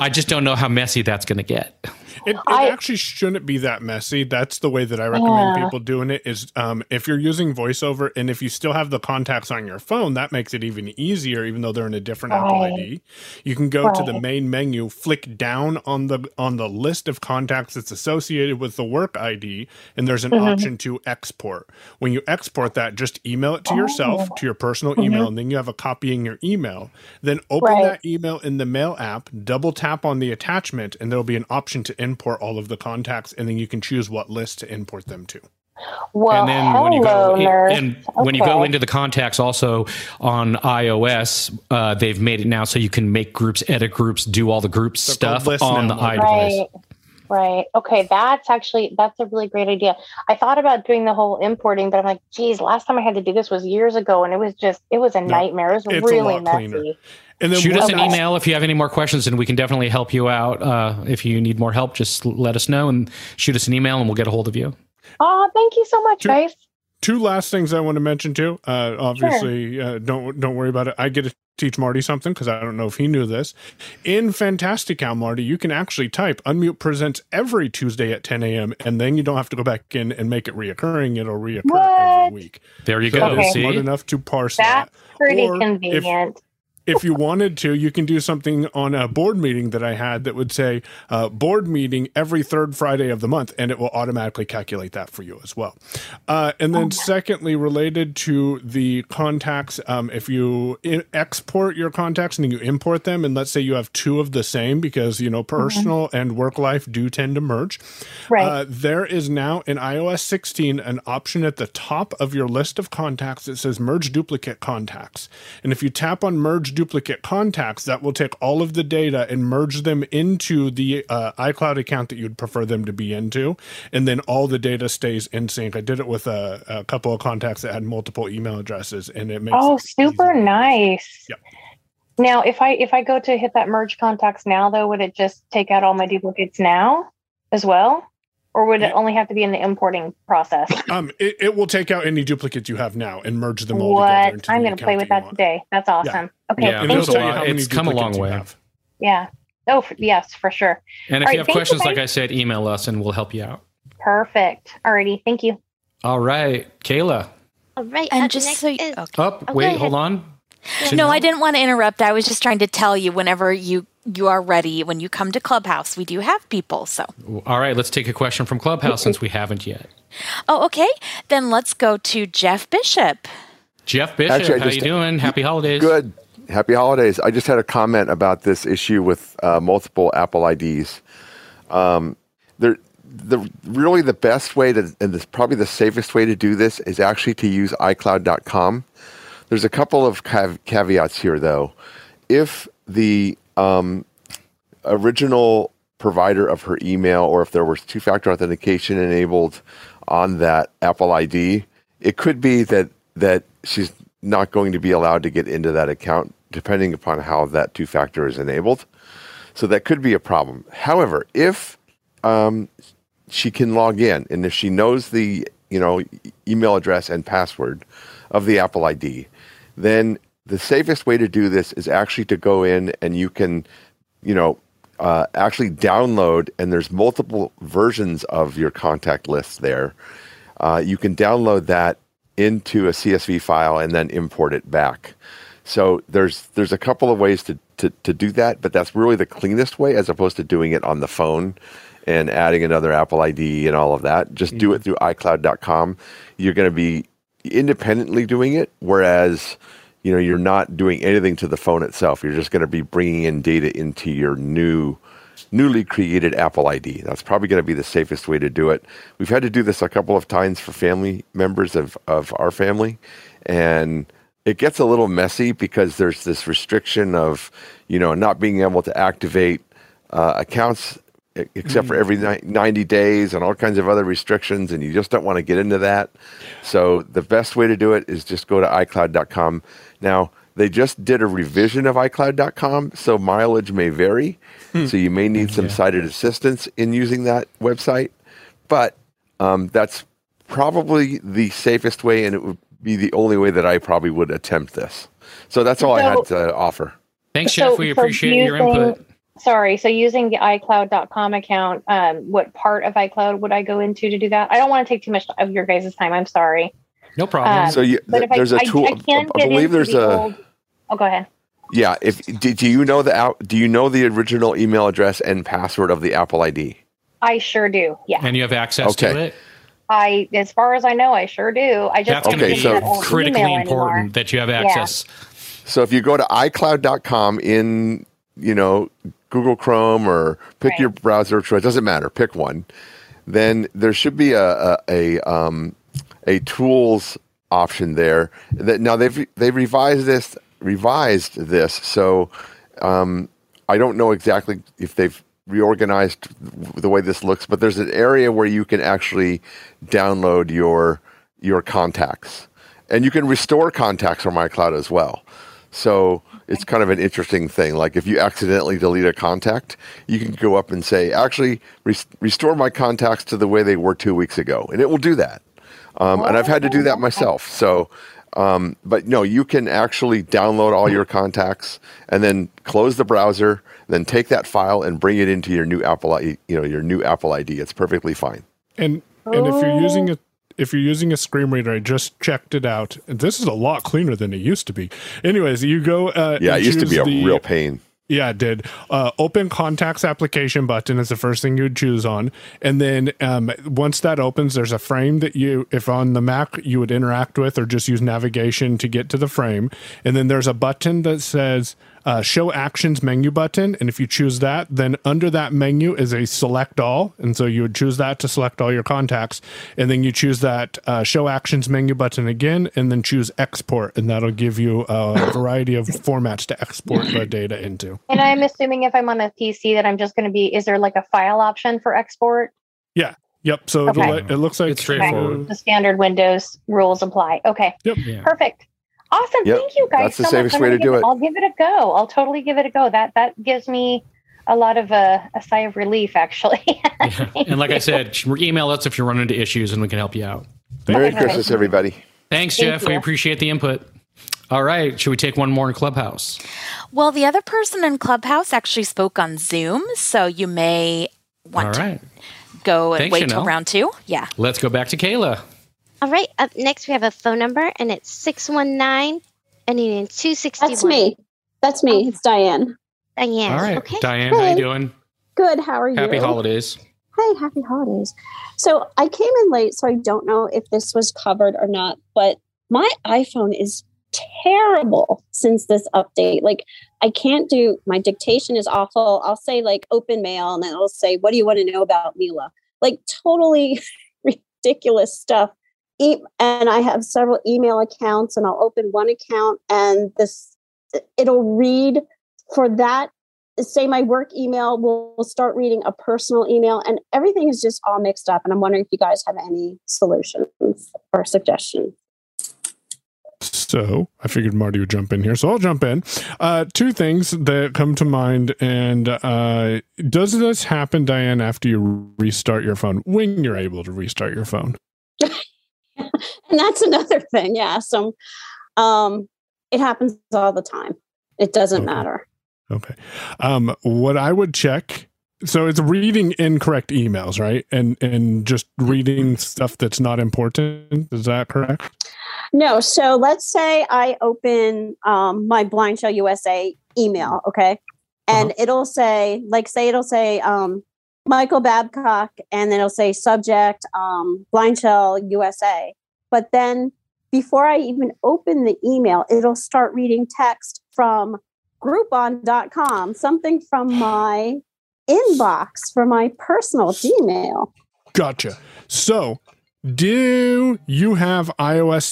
I just don't know how messy that's going to get. It, it actually shouldn't be that messy. That's the way that I recommend Yeah. people doing it. Is um, if you're using VoiceOver and if you still have the contacts on your phone, that makes it even easier. Even though they're in a different Apple ID, you can go to the main menu, flick down on the on the list of contacts that's associated with the work ID, and there's an Mhm. option to export. When you export that, just email it to yourself Oh. to your personal email, Mhm. and then you have a copy in your email. Then open Right. that email in the mail app, double tap on the attachment, and there'll be an option to import all of the contacts, and then you can choose what list to import them to. Well, and then when you go hello, nerd. and when you go into the contacts also on iOS, uh, they've made it now so you can make groups, edit groups, do all the group stuff on now, the Mark. iDevice. Right. Right. Okay. That's actually that's a really great idea. I thought about doing the whole importing, but I'm like, geez, last time I had to do this was years ago, and it was just it was a nightmare. It was it's a really lot cleaner. messy. And then Shoot us an email if you have any more questions, and we can definitely help you out. Uh, if you need more help, just let us know and shoot us an email, and we'll get a hold of you. Oh, thank you so much, guys. Two last things I want to mention too. Uh, obviously, uh, don't don't worry about it. I get to teach Marty something because I don't know if he knew this. In Fantastical, Marty, you can actually type "Unmute Presents" every Tuesday at 10 a.m. and then you don't have to go back in and make it reoccurring. It'll reoccur every week. There you So go. it is See? smart enough to parse That's that. pretty Or convenient. if you wanted to, you can do something on a board meeting that I had that would say uh, board meeting every third Friday of the month, and it will automatically calculate that for you as well. Uh, and then, secondly, related to the contacts, um, if you i- export your contacts and then you import them, and let's say you have two of the same because you know personal and work life do tend to merge. Right. Uh, there is now in iOS 16 an option at the top of your list of contacts that says merge duplicate contacts. And if you tap on merge duplicate contacts, that will take all of the data and merge them into the uh, iCloud account that you'd prefer them to be into. And then all the data stays in sync. I did it with a, a couple of contacts that had multiple email addresses, and it makes Oh, it super nice. Yep. Now, if I if I go to hit that merge contacts now, though, would it just take out all my duplicates now as well, or would it only have to be in the importing process? Um, it, it will take out any duplicates you have now and merge them all together What? into I'm going to play with that that today. That's awesome. Okay. yeah, thank you. lot. how many It's come a long way. Yeah. Oh, f- yes, for sure. And if All right, you have questions, guys. like I said, email us and we'll help you out. Perfect. Alrighty. Thank you. All right, Kayla. All right. And just next so you- is- Up. Oh, wait, hold on. No, I didn't want to interrupt. I was just trying to tell you whenever you you are ready when you come to Clubhouse, we do have people. So, All right, let's take a question from Clubhouse since we haven't yet. oh, okay. Then let's go to Jeff Bishop. Jeff Bishop, Actually, how just- you doing? (laughs) Happy holidays. Good. Happy holidays. I just had a comment about this issue with uh, multiple Apple IDs. Um, there, the really the best way to, and this, probably the safest way to do this is actually to use iCloud.com. There's a couple of cav- caveats here, though. If the um, original provider of her email or if there was two factor authentication enabled on that Apple ID, it could be that that she's not going to be allowed to get into that account depending upon how that two factor is enabled. So that could be a problem. However, if um, she can log in and if she knows the you know email address and password of the Apple ID, then the safest way to do this is actually to go in and you can you know uh, actually download and there's multiple versions of your contact list there. Uh, you can download that into a CSV file and then import it back. So there's there's a couple of ways to, to, to do that, but that's really the cleanest way as opposed to doing it on the phone and adding another Apple ID and all of that. Just do it through iCloud.com. You're going to be independently doing it, whereas you know you're not doing anything to the phone itself. You're just going to be bringing in data into your new newly created Apple ID. That's probably going to be the safest way to do it. We've had to do this a couple of times for family members of of our family, and it gets a little messy because there's this restriction of you know not being able to activate uh, accounts except for every 90 days and all kinds of other restrictions and you just don't want to get into that. So the best way to do it is just go to icloud.com now they just did a revision of icloud.com so mileage may vary. So you may need some sighted assistance in using that website. But um, that's probably the safest way and it would be the only way that i probably would attempt this. So that's all i had to offer. Thanks, So- Jeff. We so appreciate your using- input. Sorry. So using the iCloud.com account, um, what part of iCloud would I go into to do that? I don't want to take too much of your guys' time. I'm sorry. No Um, so you, but if I- there's a I- tool I can I get believe into there's the a old- Oh, go ahead. Yeah, if do, do you know the out? Do you know the original email address and password of the Apple ID? I sure do. Yeah. And you have access to it. I, as far as I know, I sure do. I just That's Okay, so- that critically important anymore. that you have Yeah. access. So if you go to iCloud.com in you know Google Chrome or pick your browser of choice, doesn't matter, pick one. Then there should be a a, a um a tools option there. That now they've they've revised this revised this so um, I don't know exactly if they've reorganized the way this looks, but there's an area where you can actually download your your contacts, and you can restore contacts from iCloud as well. So it's kind of an interesting thing. Like if you accidentally delete a contact, you can go up and say, "Actually, res- restore my contacts to the way they were two weeks ago," and it will do that. Um, and I've had to do that myself. So, um, but no, you can actually download all your contacts and then close the browser, then take that file and bring it into your new Apple, you know, your new Apple ID. It's perfectly fine. And and if you're using Oh. If you're using a screen reader, I just checked it out. This is a lot cleaner than it used to be. Anyways, you go. Uh, Yeah, it used to be a the- real pain. Yeah, it did. Uh, open contacts application button is the first thing you choose on, and then um, once that opens, there's a frame that you, if on the Mac, you would interact with or just use navigation to get to the frame, and then there's a button that says uh, Show Actions menu button, and if you choose that, then under that menu is a Select All, and so you would choose that to select all your contacts, and then you choose that uh, Show Actions menu button again, and then choose Export, and that'll give you a variety of formats to export the data into. And I'm assuming if I'm on a PC that I'm just going to be, is there like a file option for export? Yeah. Yep. So it'll Okay. it looks like Okay. The standard Windows rules apply. Okay. Yep. Perfect. Awesome. Yep. Thank you guys That's the so safest much. I'm way gonna to do give it. I'll give it a go. I'll totally give it a go. That that gives me a lot of uh, a sigh of relief, actually. (laughs) (laughs) And like I said, email us if you run into issues and we can help you out. Merry Okay. Christmas, everybody. Thanks, Thank Jeff. We appreciate the input. All right. Should we take one more in Clubhouse? Well, the other person in Clubhouse actually spoke on Zoom, so you may want All right. to go and Thanks, wait till Chanel. round two. Yeah. Let's go back to Kayla. All right. Up next, we have a phone number, and it's 619 and in 261. That's me. That's me. It's Diane. Diane. All right. Okay. Diane, how you doing? Good. How are you? Happy holidays. Hey, happy holidays. So I came in late, so I don't know if this was covered or not, but my iPhone is terrible since this update. Like, I can't do my dictation is awful. I'll say, like, open mail, and then I'll say, What do you want to know about Mila? Like, totally (laughs) ridiculous stuff. E- and I have several email accounts, and I'll open one account, and this it'll read for that say my work email will, start reading a personal email and everything is just all mixed up and i'm wondering if you guys have any solutions or suggestions So I figured Marty would jump in here, so I'll jump in. Uh, two things that come to mind, and uh, does this happen, Diane, after you restart your phone? When you're able to restart your phone? (laughs) and that's another thing yeah so um it happens all the time it doesn't matter Okay. Um, what I would check. So it's reading incorrect emails, right? And and just reading stuff that's not important. Is that correct? no so let's say i open um my BlindShell usa email okay and it'll say like say it'll say um michael babcock and then it'll say subject um BlindShell usa but then before i even open the email it'll start reading text from groupon.com something from my inbox for my personal gmail Gotcha. So, do you have iOS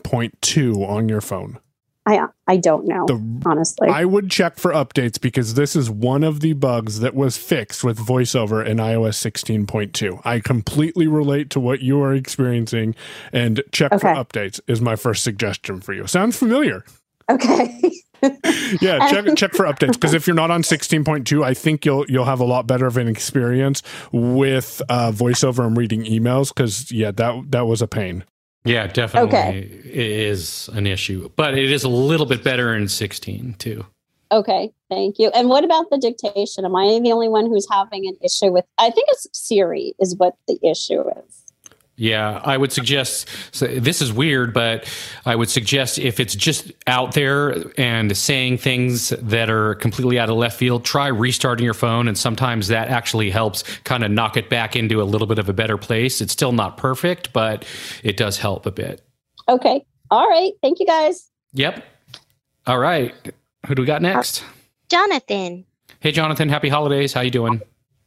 16.2 on your phone? I i don't know honestly I would check for updates because this is one of the bugs that was fixed with voiceover in iOS 16.2. I completely relate to what you are experiencing and check for updates is my first suggestion for you. Sounds familiar. okay (laughs) (laughs) Yeah, check check for updates because if you're not on 16.2, I think you'll you'll have a lot better of an experience with uh, voiceover and reading emails because yeah, that that was a pain. Yeah, definitely Okay. it is an issue, but it is a little bit better in 16 too. Okay, thank you. And what about the dictation? Am I the only one who's having an issue with? I think it's Siri is what the issue is. Yeah, I would suggest so this is weird, but I would suggest if it's just out there and saying things that are completely out of left field, try restarting your phone. And sometimes that actually helps kind of knock it back into a little bit of a better place. It's still not perfect, but it does help a bit. Okay, all right. Thank you guys. Yep. All right. Who do we got next? Jonathan. Hey, Jonathan. Happy holidays. How you doing?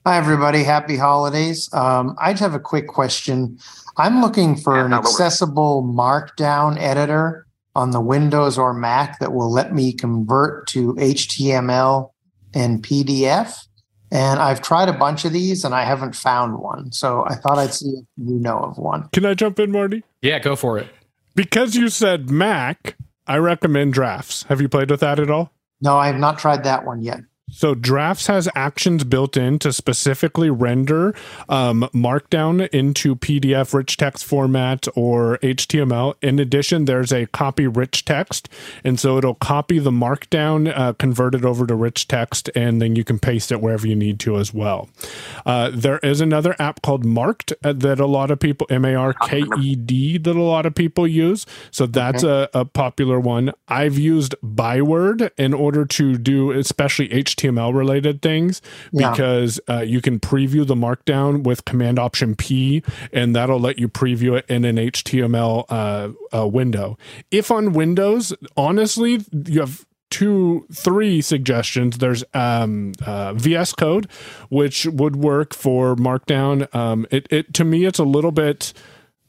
Hi, everybody. Happy holidays. Um, I just have a quick question. I'm looking for an accessible Markdown editor on the Windows or Mac that will let me convert to HTML and PDF. And I've tried a bunch of these and I haven't found one. So I thought I'd see if you know of one. Can I jump in, Marty? Yeah, go for it. Because you said Mac, I recommend Drafts. Have you played with that at all? No, I have not tried that one yet. So Drafts has actions built in to specifically render um, Markdown into PDF rich text format or HTML. In addition, there's a copy rich text, and so it'll copy the Markdown, uh, convert it over to rich text, and then you can paste it wherever you need to as well. Uh, there is another app called Marked uh, that a lot of people M A R K E D that a lot of people use. So that's a, a popular one. I've used Byword in order to do especially HTML related things Yeah. because uh, you can preview the Markdown with Command Option P, and that'll let you preview it in an HTML uh, uh, window. If on Windows, honestly, you have two three suggestions there's um uh vs code which would work for markdown um it, it to me it's a little bit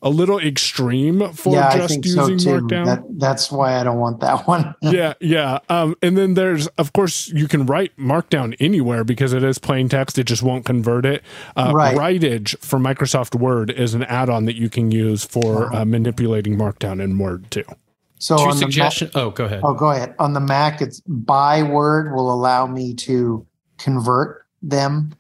a little extreme for yeah, just think so using markdown That, that's why I don't want that (laughs) one. yeah yeah um and then there's of course you can write markdown anywhere because it is plain text it just won't convert it uh Right. writage for microsoft word is an add-on that you can use for uh, manipulating markdown in word too So Two on the Mac- suggestions. Oh, go ahead. Oh, go ahead. On the Mac, it's Byword will allow me to convert them.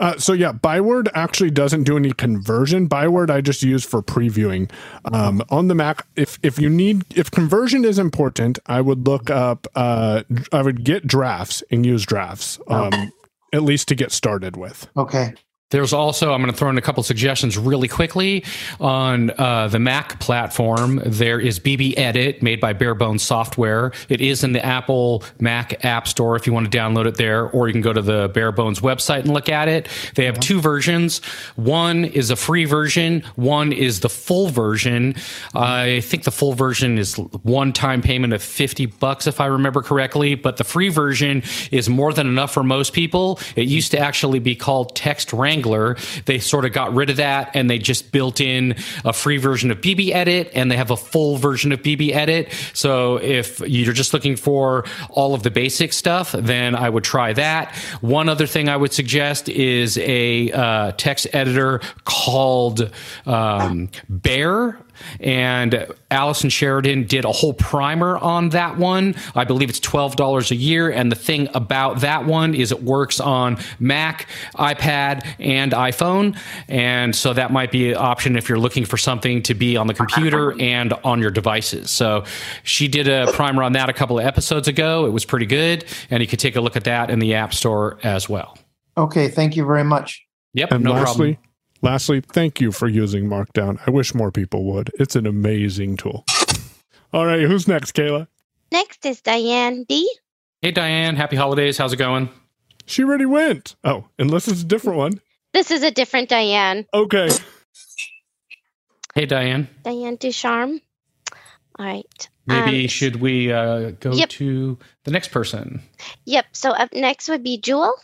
Uh, so yeah, Byword actually doesn't do any conversion. Byword I just use for previewing. Um, on the Mac, if if you need if conversion is important, I would look up. Uh, I would get drafts and use drafts. Um, at least to get started with. Okay. There's also, I'm going to throw in a couple suggestions really quickly. On uh, the Mac platform, there is BBEdit made by Bare Bones Software. It is in the Apple Mac App Store if you want to download it there, or you can go to the Barebones website and look at it. They have two versions. One is a free version, one is the full version. I think the full version is one time payment of 50 bucks, if I remember correctly, but the free version is more than enough for most people. It used to actually be called TextWrangler Wrangler. They sort of got rid of that and they just built in a free version of BBEdit and they have a full version of BBEdit. So if you're just looking for all of the basic stuff, then I would try that. One other thing I would suggest is a uh, text editor called um, Bear and Allison Sheridan did a whole primer on that one. I believe it's $12 a year. And the thing about that one is it works on Mac, iPad, and iPhone. And so that might be an option if you're looking for something to be on the computer and on your devices. So she did a primer on that a couple of episodes ago. It was pretty good. And you could take a look at that in the App Store as well. Okay, thank you very much. Yep, And no lastly, problem. Lastly, thank you for using Markdown. I wish more people would. It's an amazing tool. All right, who's next, Kayla? Next is Diane D. Hey, Diane. Happy holidays. How's it going? She already went. Oh, unless it's a different one. This is a different Diane. Okay. Hey, Diane. Diane Ducharme. All right. Maybe Um, should we uh, go Yep. to the next person? Yep. So up next would be Jewel.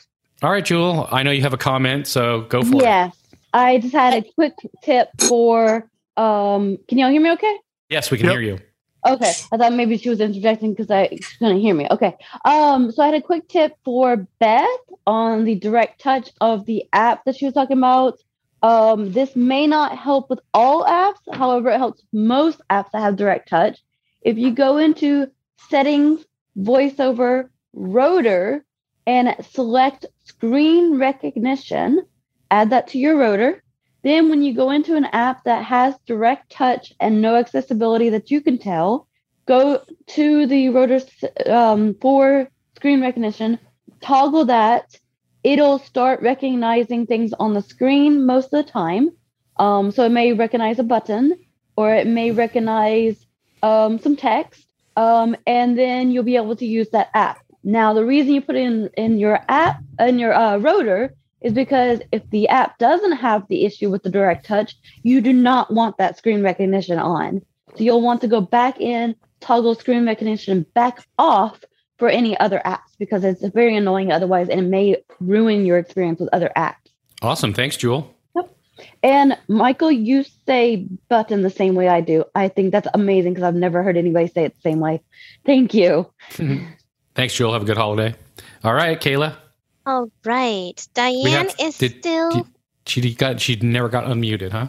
All right, Jewel. I know you have a comment, so go for it. Yes. I just had a quick tip for um can y'all hear me okay? Yes, we can hear you. Okay. I thought maybe she was interjecting because I she couldn't hear me. Okay. Um so I had a quick tip for Beth on the direct touch of the app that she was talking about. Um this may not help with all apps, however, it helps most apps that have direct touch. If you go into settings, voiceover, rotor, and select screen recognition, add that to your rotor. Then, when you go into an app that has direct touch and no accessibility that you can tell, go to the rotor um, for screen recognition, toggle that. It'll start recognizing things on the screen most of the time. Um, so it may recognize a button or it may recognize um, some text, um, and then you'll be able to use that app. Now, the reason you put it in in your app in your uh, rotor is because if the app doesn't have the issue with the direct touch, you do not want that screen recognition on. So you'll want to go back in, toggle screen recognition back off for any other apps because it's very annoying otherwise, and it may ruin your experience with other apps. Awesome. Thanks, Jewel. And Michael, you say button the same way I do. I think that's amazing because I've never heard anybody say it the same way. Thank you. (laughs) Thanks, Jewel. Have a good holiday. All right, Kayla. All right. Diane have- is did- still. did- She got. She never got unmuted, huh?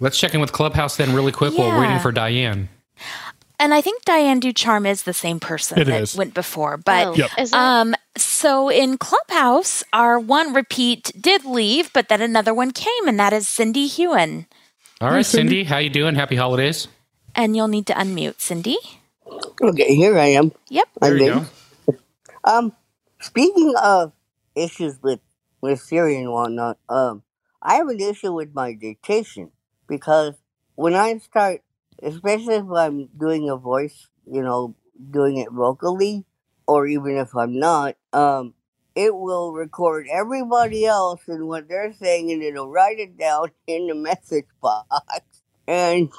Let's check in with Clubhouse then, really quick, while we're waiting for Diane. And I think Diane Ducharme is the same person It that is. went before. But Oh, Yep. um, so in Clubhouse, our one repeat did leave, but then another one came, and that is Cindy Hewen. All right, Cindy. How you doing? Happy holidays. And you'll need to unmute, Cindy. Okay, here I am. Yep. I'm There you in. Um, speaking of issues with with Siri and whatnot, um, I have an issue with my dictation because when I start, especially if I'm doing a voice, you know, doing it vocally, or even if I'm not, um, it will record everybody else and what they're saying, and it'll write it down (laughs) in the message box, and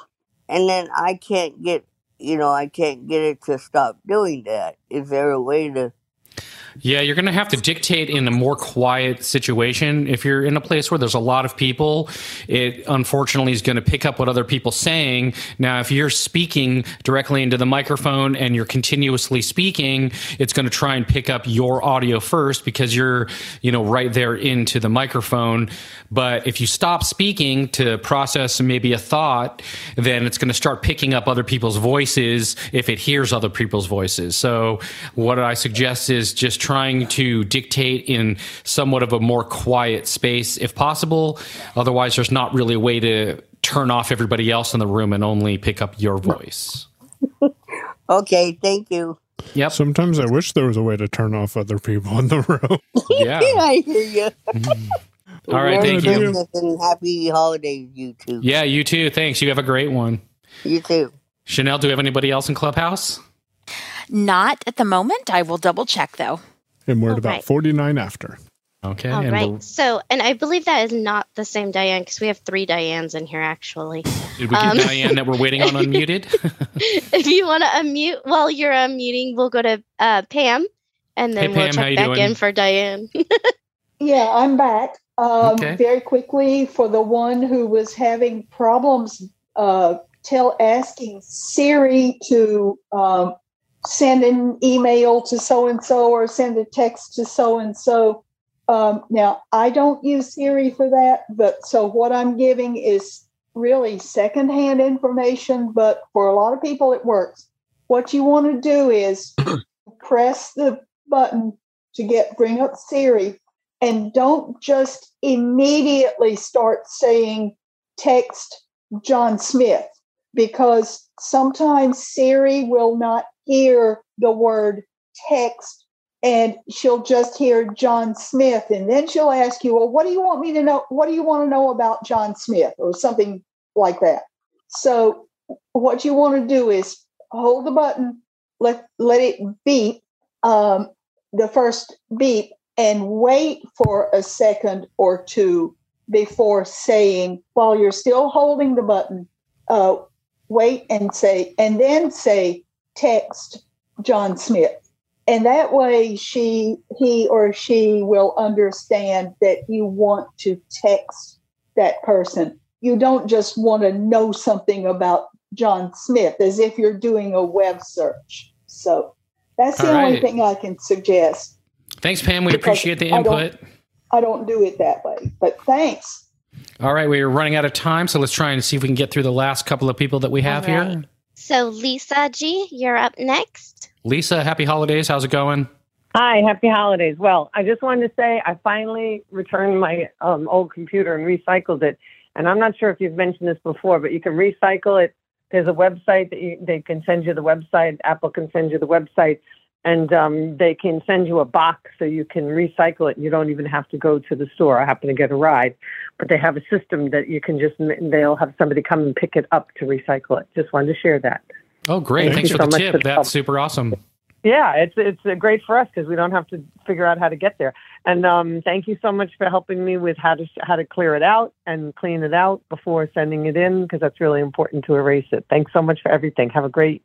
and then I can't get you know, I can't get it to stop doing that. Is there a way to? Yeah, you're going to have to dictate in a more quiet situation. If you're in a place where there's a lot of people, it unfortunately is going to pick up what other people saying. Now, if you're speaking directly into the microphone and you're continuously speaking, it's going to try and pick up your audio first because you're, you know, right there into the microphone. But if you stop speaking to process maybe a thought, then it's going to start picking up other people's voices if it hears other people's voices. So, what I suggest is just trying to dictate in somewhat of a more quiet space if possible. Otherwise, there's not really a way to turn off everybody else in the room and only pick up your voice. (laughs) Okay, thank you. Yep. Sometimes I wish there was a way to turn off other people in the room. (laughs) Yeah. I hear you. Mm-hmm. All right, Merry thank you. And happy holidays, you too. Yeah, you too. Thanks. You have a great one. You too. Chanel, do we have anybody else in Clubhouse? Not at the moment. I will double check though. And we're at about right. 49 after. Okay. All and right. we'll- So, and I believe that is not the same Diane because we have three Dianes in here actually. did we get Um, Diane that we're waiting on (laughs) unmuted? (laughs) if you want to unmute while you're unmuting, we'll go to uh, Pam, and then Hey, we'll Pam, check back doing? in for Diane. (laughs) Yeah, I'm back. Um, Okay. Very quickly, for the one who was having problems, uh, tell asking Siri to um, send an email to so and so or send a text to so and so. Now, I don't use Siri for that, but so what I'm giving is really secondhand information, but for a lot of people, it works. What you want to do is (clears throat) press the button to get bring up Siri and don't just immediately start saying text John Smith because sometimes Siri will not hear the word text and she'll just hear John Smith and then she'll ask you, "Well, what do you want me to know? What do you want to know about John Smith?" or something like that. So what you want to do is hold the button, let let it beep, um, the first beep, and wait for a second or two before saying, while you're still holding the button, uh, wait and say, and then say, text John Smith. And that way she he or she will understand that you want to text that person. You don't just want to know something about John Smith as if you're doing a web search. So that's the All only right. thing I can suggest. Thanks, Pam. We appreciate the I don't- input. I don't do it that way, but thanks. All right, we're running out of time, so let's try and see if we can get through the last couple of people that we have here. So, Lisa G, you're up next. Lisa, happy holidays. How's it going? Hi, happy holidays. Well, I just wanted to say I finally returned my um, old computer and recycled it. And I'm not sure if you've mentioned this before, but you can recycle it. There's a website that you, they can send you the website. Apple can send you the website, and um, they can send you a box so you can recycle it. You don't even have to go to the store. I happen to get a ride, but they have a system that you can just they'll have somebody come and pick it up to recycle it. Just wanted to share that. Oh, great. Thank Thanks for so the tip. for the That's help. super awesome. Yeah, it's it's uh, great for us because we don't have to figure out how to get there. And um, thank you so much for helping me with how to how to clear it out and clean it out before sending it in because that's really important to erase it. Thanks so much for everything. Have a great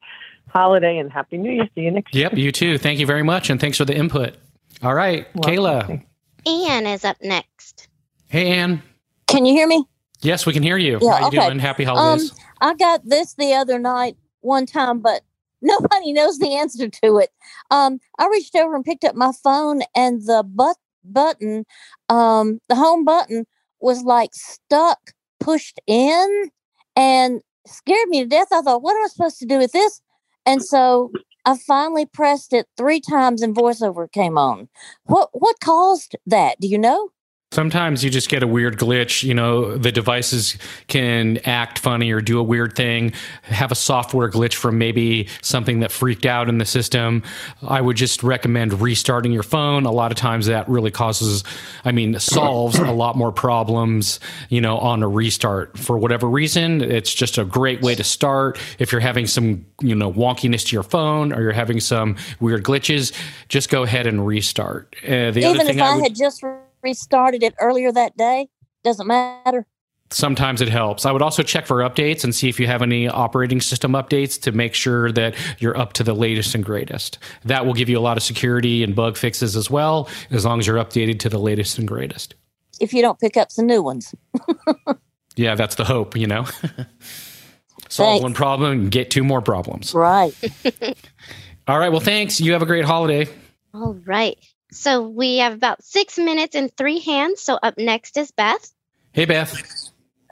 holiday and happy New Year. See you next. Yep, you too. Thank you very much, and thanks for the input. All right, Kayla. Anne is up next. Hey, Ann. Can you hear me? Yes, we can hear you. Yeah, How you okay. doing? Happy holidays. Um, I got this the other night one time, but (laughs) nobody knows the answer to it. Um, I reached over and picked up my phone, and the but button, um, the home button, was like stuck, pushed in, and scared me to death. I thought, what am I supposed to do with this? And so I finally pressed it three times, and voiceover came on. What what caused that? Do you know? Sometimes you just get a weird glitch. You know, the devices can act funny or do a weird thing, have a software glitch from maybe something that freaked out in the system. I would just recommend restarting your phone. A lot of times that really causes, I mean, solves a lot more problems, you know, on a restart. For whatever reason, it's just a great way to start. If you're having some, you know, wonkiness to your phone or you're having some weird glitches, just go ahead and restart. Uh, the other Even thing if I, I would, had just restarted it earlier that day, doesn't matter. sometimes it helps. I would also check for updates and see if you have any operating system updates to make sure that you're up to the latest and greatest. That will give you a lot of security and bug fixes as well, as long as you're updated to the latest and greatest. If you don't pick up some new ones, (laughs) Yeah, that's the hope, you know. (laughs) Solve Thanks. one problem and get two more problems. right? (laughs) All right, well, thanks. You have a great holiday. All right. So, we have about six minutes and three hands. So, up next is Beth. Hey, Beth.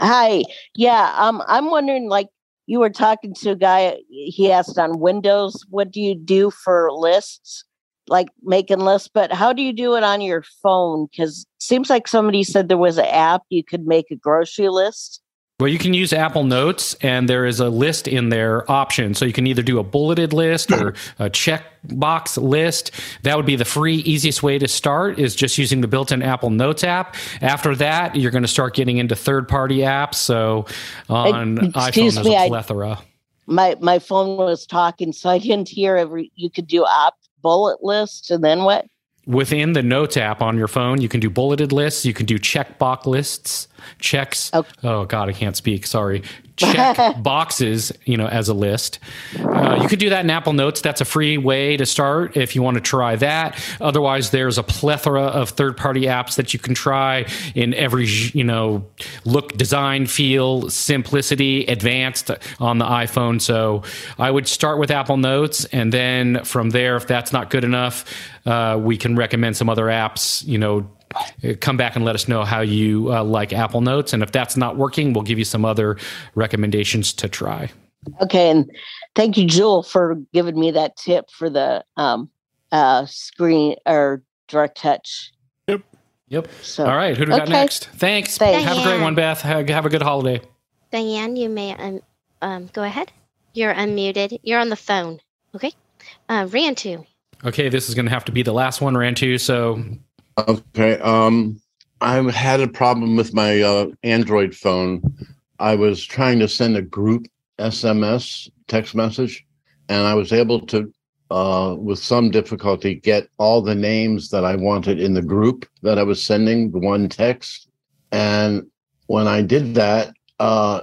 Hi. Yeah, um, I'm wondering, like, you were talking to a guy, he asked on Windows, what do you do for lists? Like making lists, but how do you do it on your phone? Because seems like somebody said there was an app you could make a grocery list. Well, you can use Apple Notes, and there is a list in there option. So you can either do a bulleted list or a checkbox list. That would be the free, easiest way to start. Is just using the built-in Apple Notes app. After that, you're going to start getting into third-party apps. So on iPhone, there's me, a I- plethora. My my phone was talking, so I didn't hear every. You could do op bullet list, and then what? Within the Notes app on your phone, you can do bulleted lists. You can do checkbox lists, checks. Oh, God, I can't speak. Sorry. check (laughs) boxes, you know, as a list. Uh, you could do that in Apple Notes. That's a free way to start if you want to try that. Otherwise, there's a plethora of third-party apps that you can try in every, you know, look, design, feel, simplicity, advanced on the iPhone. So I would start with Apple Notes, and then from there, if that's not good enough, uh, we can recommend some other apps. You know, come back and let us know how you uh, like Apple Notes. And if that's not working, we'll give you some other recommendations to try. Okay, and thank you, Jewel, for giving me that tip for the um, uh, screen or direct touch. Yep. Yep. So, All right. Who do we got next? Thanks. Thanks. Have a great one, Beth. Have, have a good holiday. Diane, you may um, um go ahead. You're unmuted. You're on the phone. Okay. Uh, Rantu. Okay, this is going to have to be the last one, Rantu. So Okay. Um, I had a problem with my uh, Android phone. I was trying to send a group SMS text message, and I was able to, uh, with some difficulty, get all the names that I wanted in the group that I was sending the one text. And when I did that, uh,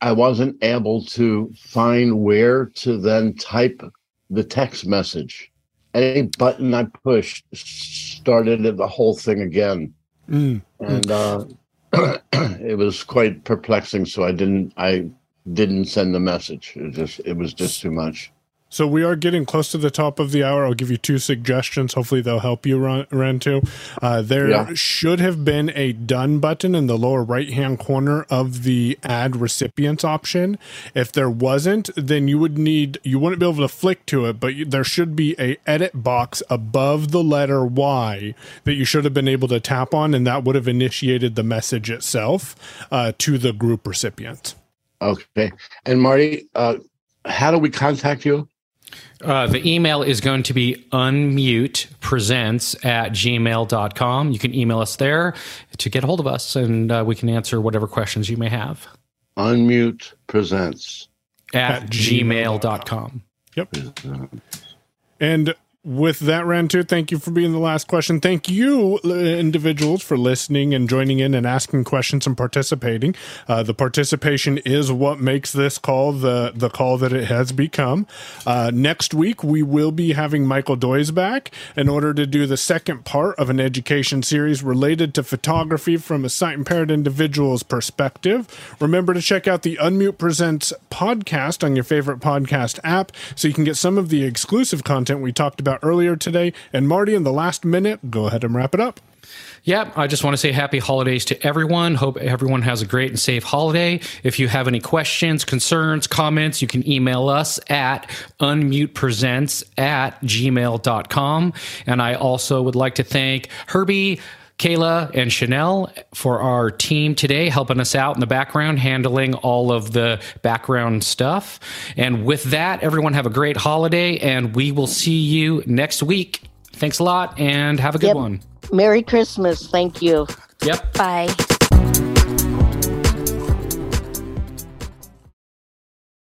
I wasn't able to find where to then type the text message. Any button I pushed started the whole thing again Mm. and uh, (clears throat) it was quite perplexing. So I didn't, I didn't send the message. It just, it was just too much. So we are getting close to the top of the hour. I'll give you two suggestions. Hopefully they'll help you, Ren- Rentu. Uh, there Yeah. should have been a done button in the lower right hand corner of the add recipients option. If there wasn't, then you would need you wouldn't be able to flick to it, but you, there should be a edit box above the letter Y that you should have been able to tap on, and that would have initiated the message itself uh, to the group recipient. Okay. And Marty, uh, how do we contact you? Uh, the email is going to be unmutepresents at gmail.com. You can email us there to get a hold of us and uh, we can answer whatever questions you may have Unmute presents. at, At gmail.com. Yep. And with that, Rantu, thank you for being the last question. Thank you, individuals, for listening and joining in and asking questions and participating. Uh, the participation is what makes this call the the call that it has become. Uh, next week, we will be having Michael Doys back in order to do the second part of an education series related to photography from a sight impaired individual's perspective. Remember to check out the Unmute Presents podcast on your favorite podcast app so you can get some of the exclusive content we talked about Uh, earlier today. And Marty, in the last minute, go ahead and wrap it up. Yeah, I just want to say happy holidays to everyone. Hope everyone has a great and safe holiday. If you have any questions, concerns, comments, you can email us at unmutepresents at gmail.com. And I also would like to thank Herbie. Kayla and Chanel for our team today, helping us out in the background, handling all of the background stuff. And with that, everyone have a great holiday, and we will see you next week. Thanks a lot, and have a good Yep. one. Merry Christmas. Thank you. Yep. Bye.